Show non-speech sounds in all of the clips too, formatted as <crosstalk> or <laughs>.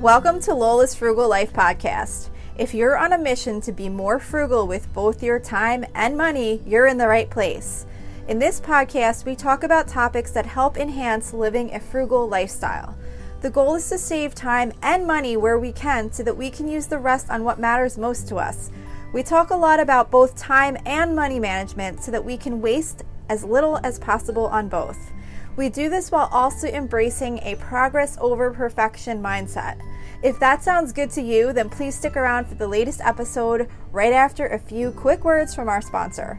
Welcome to Lola's Frugal Life Podcast. If you're on a mission to be more frugal with both your time and money, you're in the right place. In this podcast, we talk about topics that help enhance living a frugal lifestyle. The goal is to save time and money where we can so that we can use the rest on what matters most to us. We talk a lot about both time and money management so that we can waste as little as possible on both. We do this while also embracing a progress over perfection mindset. If that sounds good to you, then please stick around for the latest episode right after a few quick words from our sponsor.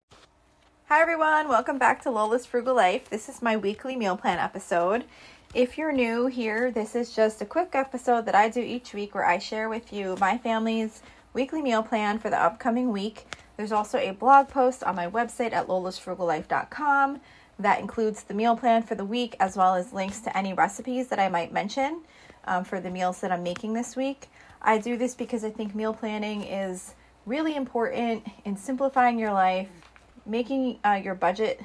Hi, everyone. Welcome back to Lola's Frugal Life. This is my weekly meal plan episode. If you're new here, this is just a quick episode that I do each week where I share with you my family's weekly meal plan for the upcoming week. There's also a blog post on my website at lolasfrugallife.com that includes the meal plan for the week as well as links to any recipes that I might mention um, for the meals that I'm making this week. I do this because I think meal planning is really important in simplifying your life making uh, your budget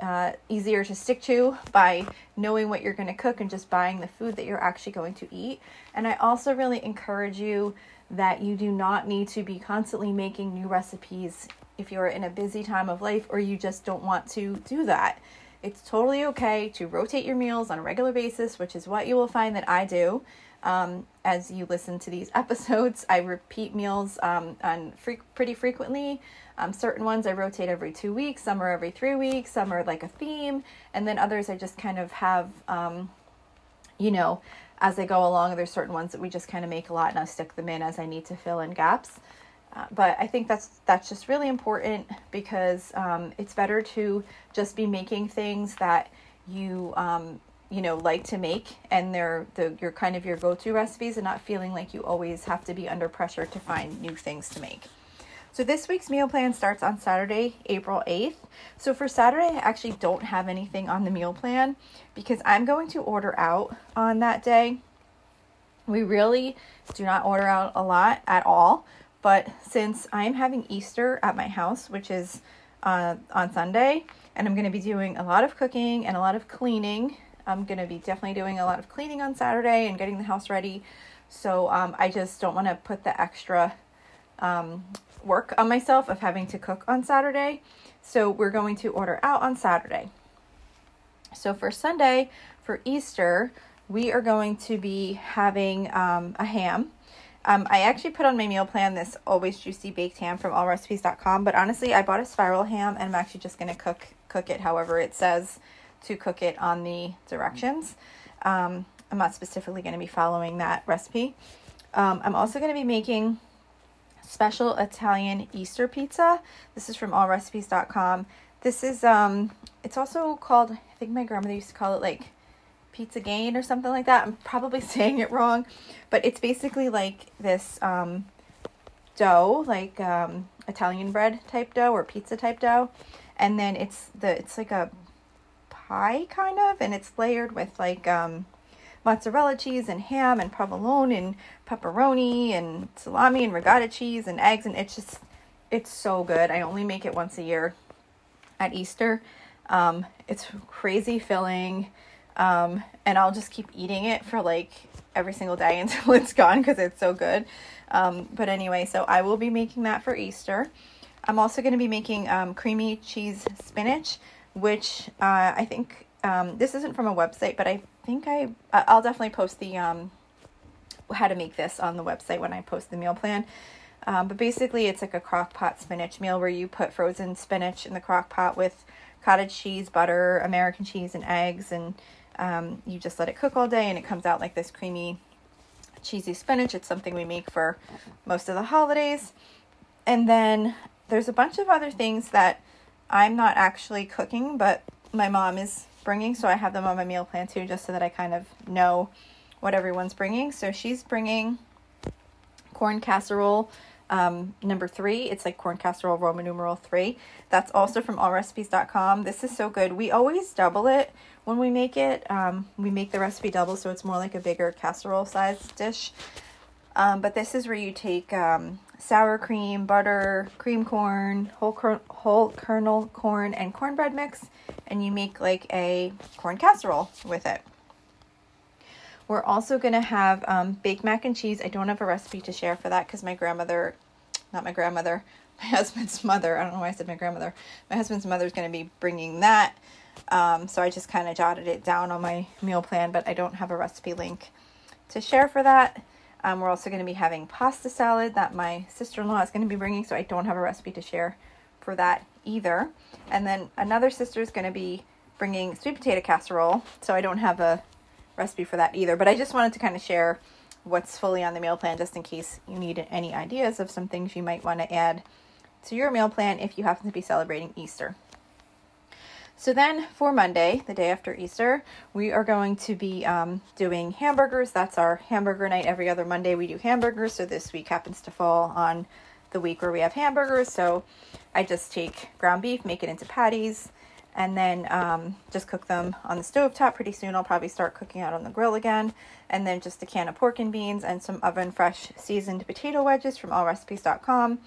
uh, easier to stick to by knowing what you're going to cook and just buying the food that you're actually going to eat. And I also really encourage you that you do not need to be constantly making new recipes if you're in a busy time of life or you just don't want to do that. It's totally okay to rotate your meals on a regular basis, which is what you will find that I do. Um, as you listen to these <laughs> episodes, I repeat meals um, on free- pretty frequently. Um, certain ones I rotate every two weeks, some are every three weeks, some are like a theme, and then others I just kind of have, um, you know, as I go along. There's certain ones that we just kind of make a lot, and I stick them in as I need to fill in gaps. Uh, but I think that's that's just really important because um, it's better to just be making things that you um, you know like to make and they're the your kind of your go-to recipes and not feeling like you always have to be under pressure to find new things to make. So this week's meal plan starts on Saturday, April 8th. So for Saturday, I actually don't have anything on the meal plan because I'm going to order out on that day. We really do not order out a lot at all, but since I'm having Easter at my house, which is uh, on Sunday, and I'm going to be doing a lot of cooking and a lot of cleaning, I'm going to be definitely doing a lot of cleaning on Saturday and getting the house ready. So um, I just don't want to put the extra um, work on myself of having to cook on Saturday. So we're going to order out on Saturday. So for Sunday, for Easter, we are going to be having um, a ham. Um, I actually put on my meal plan this always juicy baked ham from allrecipes.com, but honestly, I bought a spiral ham and I'm actually just going to cook cook it however it says to cook it on the directions. Um, I'm not specifically going to be following that recipe. Um, I'm also going to be making special Italian Easter pizza. This is from allrecipes.com. This is um it's also called I think my grandmother used to call it like pizza gain or something like that. I'm probably <laughs> saying it wrong, but it's basically like this um dough, like um Italian bread type dough or pizza type dough. And then it's the it's like a pie kind of and it's layered with like um mozzarella cheese and ham and provolone and pepperoni and salami and ricotta cheese and eggs and it's just it's so good. I only make it once a year at Easter. Um, it's crazy filling. Um, and I'll just keep eating it for like every single day <laughs> until it's gone because it's so good. Um, but anyway, so I will be making that for Easter. I'm also going to be making um, creamy cheese spinach, which uh, I think um, this isn't from a website, but I think I I'll definitely post the um, how to make this on the website when I post the meal plan. Um, but basically, it's like a crock pot spinach meal where you put frozen spinach in the crock pot with cottage cheese, butter, American cheese, and eggs, and um, you just let it cook all day, and it comes out like this creamy, cheesy spinach. It's something we make for most of the holidays. And then there's a bunch of other things that I'm not actually cooking, but my mom is bringing, so I have them on my meal plan too, just so that I kind of know what everyone's bringing. So she's bringing corn casserole um, number three. It's like corn casserole Roman numeral three. That's also from allrecipes.com. This is so good. We always double it when we make it. Um, we make the recipe double, so it's more like a bigger casserole size dish. Um, but this is where you take um, sour cream, butter, cream corn, whole, whole kernel corn, and cornbread mix, and you make like a corn casserole with it. We're also going to have um, baked mac and cheese. I don't have a recipe to share for that because my grandmother, not my grandmother, <laughs> my husband's mother, I don't know why I said my grandmother, my husband's mother is going to be bringing that. Um, so I just kind of jotted it down on my meal plan, but I don't have a recipe link to share for that. Um, we're also going to be having pasta salad that my sister in law is going to be bringing, so I don't have a recipe to share for that either. And then another sister is going to be bringing sweet potato casserole, so I don't have a recipe for that either. But I just wanted to kind of share what's fully on the meal plan just in case you need any ideas of some things you might want to add to your meal plan if you happen to be celebrating Easter. So then for Monday, the day after Easter, we are going to be um, doing hamburgers. That's our hamburger night. Every other Monday we do hamburgers. So this week happens to fall on the week where we have hamburgers. So I just take ground beef, make it into patties, and then um, just cook them on the stove top. Pretty soon I'll probably start cooking out on the grill again. And then just a can of pork and beans and some oven fresh seasoned potato wedges from allrecipes.com.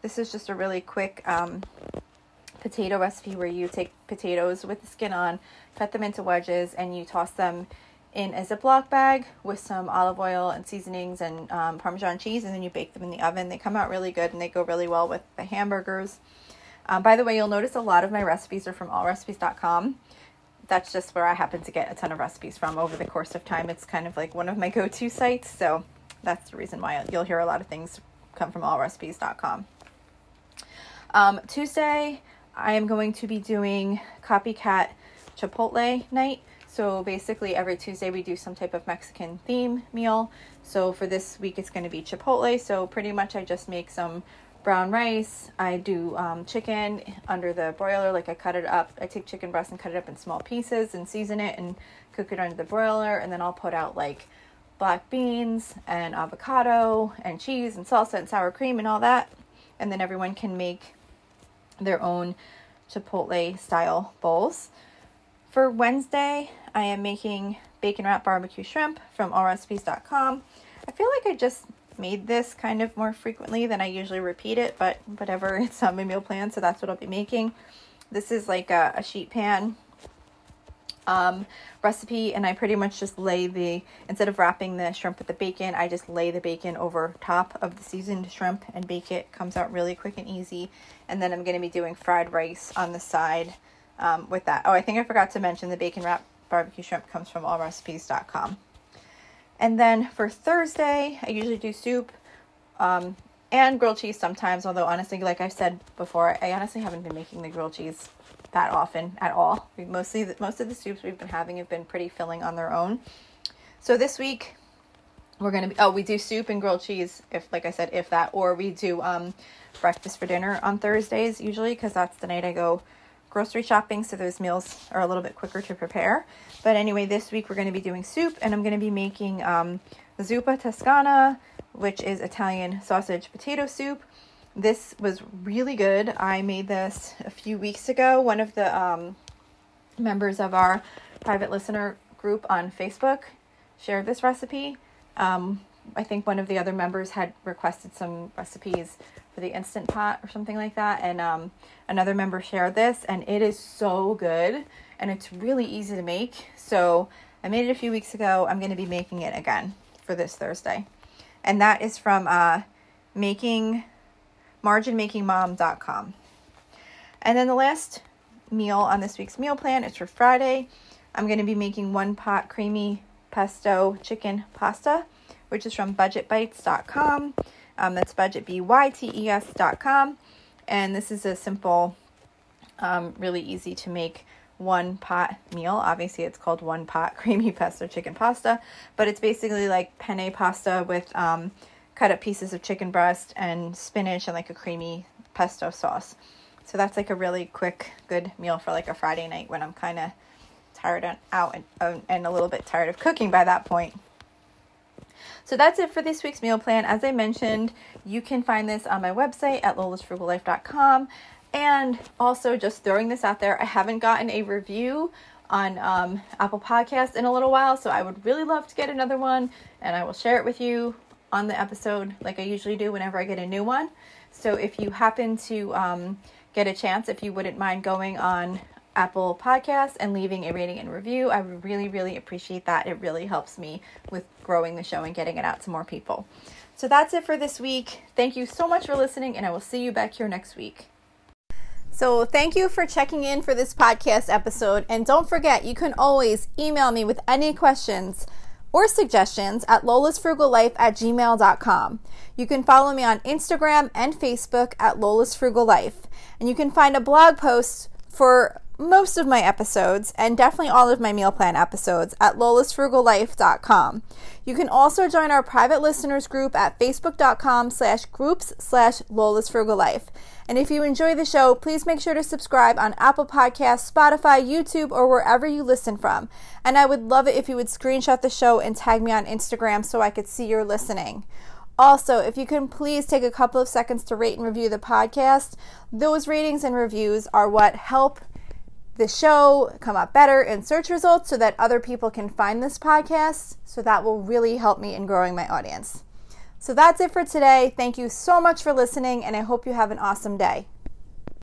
This is just a really quick um, potato recipe where you take potatoes with the skin on, cut them into wedges, and you toss them in a Ziploc bag with some olive oil and seasonings and um, Parmesan cheese, and then you bake them in the oven. They come out really good and they go really well with the hamburgers. Um, by the way, you'll notice a lot of my recipes are from allrecipes.com. That's just where I happen to get a ton of recipes from over the course of time. It's kind of like one of my go to sites, so that's the reason why you'll hear a lot of things come from allrecipes.com. Um, Tuesday, I am going to be doing copycat Chipotle night. So basically, every Tuesday we do some type of Mexican theme meal. So for this week, it's going to be Chipotle. So pretty much, I just make some brown rice. I do um, chicken under the broiler, like I cut it up. I take chicken breast and cut it up in small pieces and season it and cook it under the broiler. And then I'll put out like black beans and avocado and cheese and salsa and sour cream and all that. And then everyone can make their own Chipotle style bowls. For Wednesday, I am making bacon wrap barbecue shrimp from allrecipes.com. I feel like I just made this kind of more frequently than I usually repeat it, but whatever, <laughs> it's on my meal plan, so that's what I'll be making. This is like a, a sheet pan um, recipe, and I pretty much just lay the, instead of wrapping the shrimp with the bacon, I just lay the bacon over top of the seasoned shrimp and bake it. Comes out really quick and easy. And then I'm going to be doing fried rice on the side um, with that. Oh, I think I forgot to mention the bacon wrap barbecue shrimp comes from allrecipes.com. And then for Thursday, I usually do soup um, and grilled cheese sometimes, although honestly, like I've said before, I honestly haven't been making the grilled cheese that often at all. We mostly most of the soups we've been having have been pretty filling on their own. So this week we're gonna be oh we do soup and grilled cheese if like I said if that or we do um breakfast for dinner on Thursdays usually because that's the night I go grocery shopping so those meals are a little bit quicker to prepare. But anyway, this week we're going to be doing soup and I'm going to be making um, zuppa toscana, which is Italian sausage potato soup. This was really good. I made this a few weeks ago. One of the um, members of our private listener group on Facebook shared this recipe. Um, I think one of the other members had requested some recipes for the instant pot or something like that, and um, another member shared this, and it is so good and it's really easy to make. So I made it a few weeks ago. I'm going to be making it again for this Thursday, and that is from uh, making marginmakingmom.com. And then the last meal on this week's meal plan is for Friday. I'm going to be making one pot creamy pesto chicken pasta, which is from budgetbytes.com. Um, that's budgetbytes.com. And this is a simple, um, really easy to make one pot meal. Obviously, it's called one pot <laughs> creamy pesto chicken pasta, but it's basically like penne pasta with um, cut up pieces of chicken breast and spinach and like a creamy pesto sauce. So that's like a really quick, good meal for like a Friday night when I'm kind of tired and out and, and a little bit tired of cooking by that point. So that's it for this week's meal plan. As I mentioned, you can find this on my website at lolasfrugallife.com. And also, just throwing this out there, I haven't gotten a review on um, Apple Podcasts in a little while, so I would really love to get another one, and I will share it with you on the episode like I usually do whenever I get a new one. So if you happen to um, get a chance, if you wouldn't mind going on Apple Podcasts and leaving a rating and review, I would really, really appreciate that. It really helps me with growing the show and getting it out to more people. So that's it for this week. Thank you so much for listening, and I will see you back here next week. So, thank you for checking in for this podcast episode. And don't forget, you can always email me with any questions or suggestions at lolasfrugallife at gmail.com. You can follow me on Instagram and Facebook at Lola's Frugal Life. And you can find a blog post for most of my episodes and definitely all of my meal plan episodes at lolasfrugallife.com. You can also join our private listeners group at facebook.com slash groups slash lolasfrugallife. And if you enjoy the show, please make sure to subscribe on Apple Podcasts, Spotify, YouTube, or wherever you listen from. And I would love it if you would screenshot the show and tag me on Instagram so I could see you're listening. Also, if you can please take a couple of seconds to rate and review the podcast, those ratings and reviews are what help the show come up better in search results so that other people can find this podcast. So that will really help me in growing my audience. So that's it for today. Thank you so much for listening, and I hope you have an awesome day.